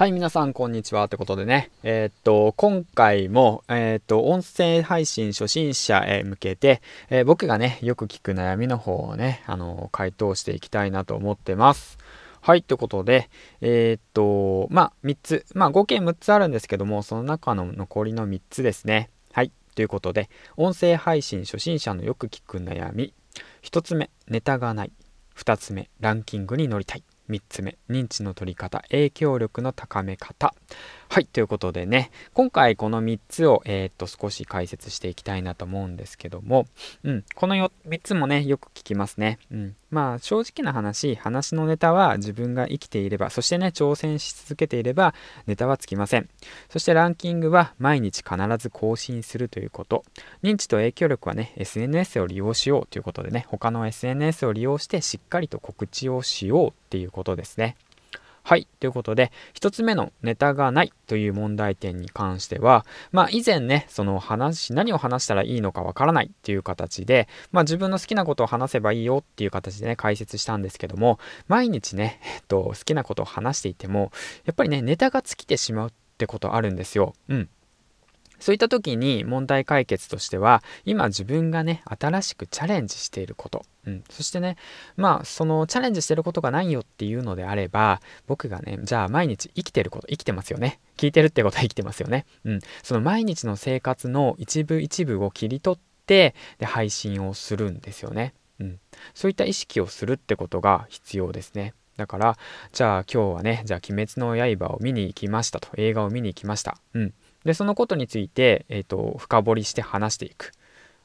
はい、皆さん、こんにちは。ということでね、えー、っと、今回も、えー、っと、音声配信初心者へ向けて、えー、僕がね、よく聞く悩みの方をね、あの、回答していきたいなと思ってます。はい、ということで、えっと、まあ、3つ、まあ、合計6つあるんですけども、その中の残りの3つですね。はい、ということで、音声配信初心者のよく聞く悩み。1つ目、ネタがない。2つ目、ランキングに乗りたい。3つ目。認知の取り方。影響力の高め方。はいということでね今回この3つを、えー、っと少し解説していきたいなと思うんですけども、うん、この3つもねよく聞きますね、うん、まあ正直な話話のネタは自分が生きていればそしてね挑戦し続けていればネタはつきません。そしてランキングは毎日必ず更新するということ。認知と影響力はね SNS を利用しようということでね他の SNS を利用してしっかりと告知をしようっていうことですね。はい。ということで、一つ目のネタがないという問題点に関しては、まあ以前ね、その話、何を話したらいいのかわからないっていう形で、まあ自分の好きなことを話せばいいよっていう形でね、解説したんですけども、毎日ね、えっと、好きなことを話していても、やっぱりね、ネタが尽きてしまうってことあるんですよ。うん。そういった時に問題解決としては今自分がね新しくチャレンジしていること、うん、そしてねまあそのチャレンジしてることがないよっていうのであれば僕がねじゃあ毎日生きてること生きてますよね。聞いてるってことは生きてますよね、うん、その毎日の生活の一部一部を切り取ってで配信をするんですよね、うん、そういった意識をするってことが必要ですね。だから、じゃあ今日はね、じゃあ鬼滅の刃を見に行きましたと、映画を見に行きました。うん。でそのことについて、えーと、深掘りして話していく。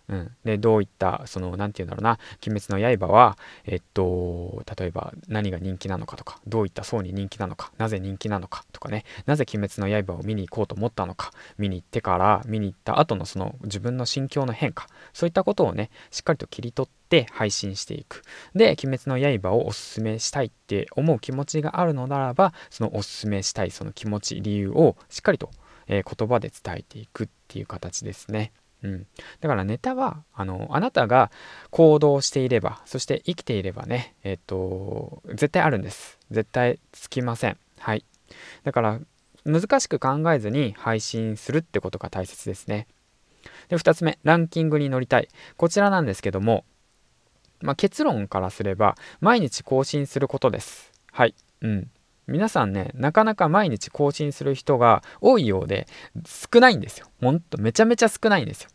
うん、でどういったその何て言うんだろうな「鬼滅の刃は」えっと例えば何が人気なのかとかどういった層に人気なのかなぜ人気なのかとかね。なぜ「鬼滅の刃」を見に行こうと思ったのか見に行ってから見に行った後のその自分の心境の変化そういったことをねしっかりと切り取って配信していく。で「鬼滅の刃」をおすすめしたいって思う気持ちがあるのならばそのおすすめしたいその気持ち理由をしっかりとえー、言葉で伝えていくっていう形ですね。うん、だからネタはあのあなたが行動していればそして生きていればねえっ、と絶対あるんです。絶対つきません。はい。だから難しく考えずに配信するってことが大切ですね。で2つ目ランキングに乗りたい。こちらなんですけども、まあ、結論からすれば毎日更新することです。はい。うん。皆さんね、なかなか毎日更新する人が多いようで少ないんですよ。ほんとめちゃめちゃ少ないんですよ。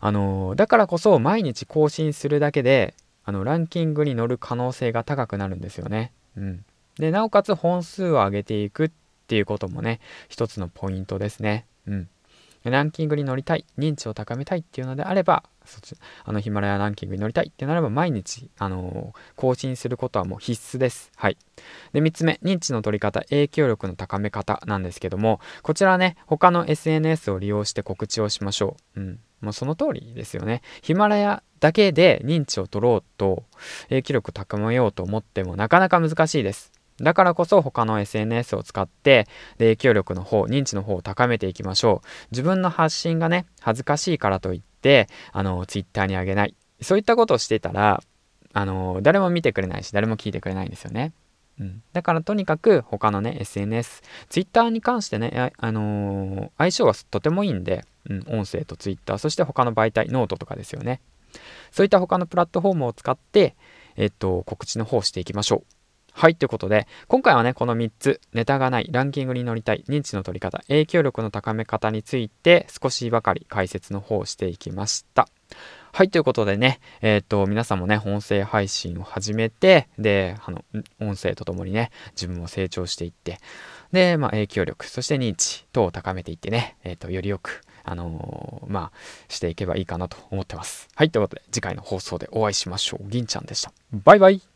あのだからこそ毎日更新するだけであのランキングに乗る可能性が高くなるんですよね。うん。で、なおかつ本数を上げていくっていうこともね、一つのポイントですね。うん。ランキングに乗りたい、認知を高めたいっていうのであれば、そっちあのヒマラヤランキングに乗りたいってなれば毎日、あのー、更新することはもう必須です。はい。で、3つ目、認知の取り方、影響力の高め方なんですけども、こちらね、他の SNS を利用して告知をしましょう。うん。もうその通りですよね。ヒマラヤだけで認知を取ろうと、影響力高めようと思ってもなかなか難しいです。だからこそ他の SNS を使って影響力の方、認知の方を高めていきましょう。自分の発信がね、恥ずかしいからといって、あの、Twitter にあげない。そういったことをしてたら、あの、誰も見てくれないし、誰も聞いてくれないんですよね。うん、だからとにかく他のね SNS、Twitter に関してね、あのー、相性はとてもいいんで、うん、音声と Twitter、そして他の媒体、ノートとかですよね。そういった他のプラットフォームを使って、えっと、告知の方をしていきましょう。はい、ということで、今回はね、この3つ、ネタがない、ランキングに乗りたい、認知の取り方、影響力の高め方について、少しばかり解説の方をしていきました。はい、ということでね、えっ、ー、と、皆さんもね、音声配信を始めて、で、あの、音声とともにね、自分も成長していって、で、まあ、影響力、そして認知等を高めていってね、えっ、ー、と、よりよく、あのー、まあ、していけばいいかなと思ってます。はい、ということで、次回の放送でお会いしましょう。銀ちゃんでした。バイバイ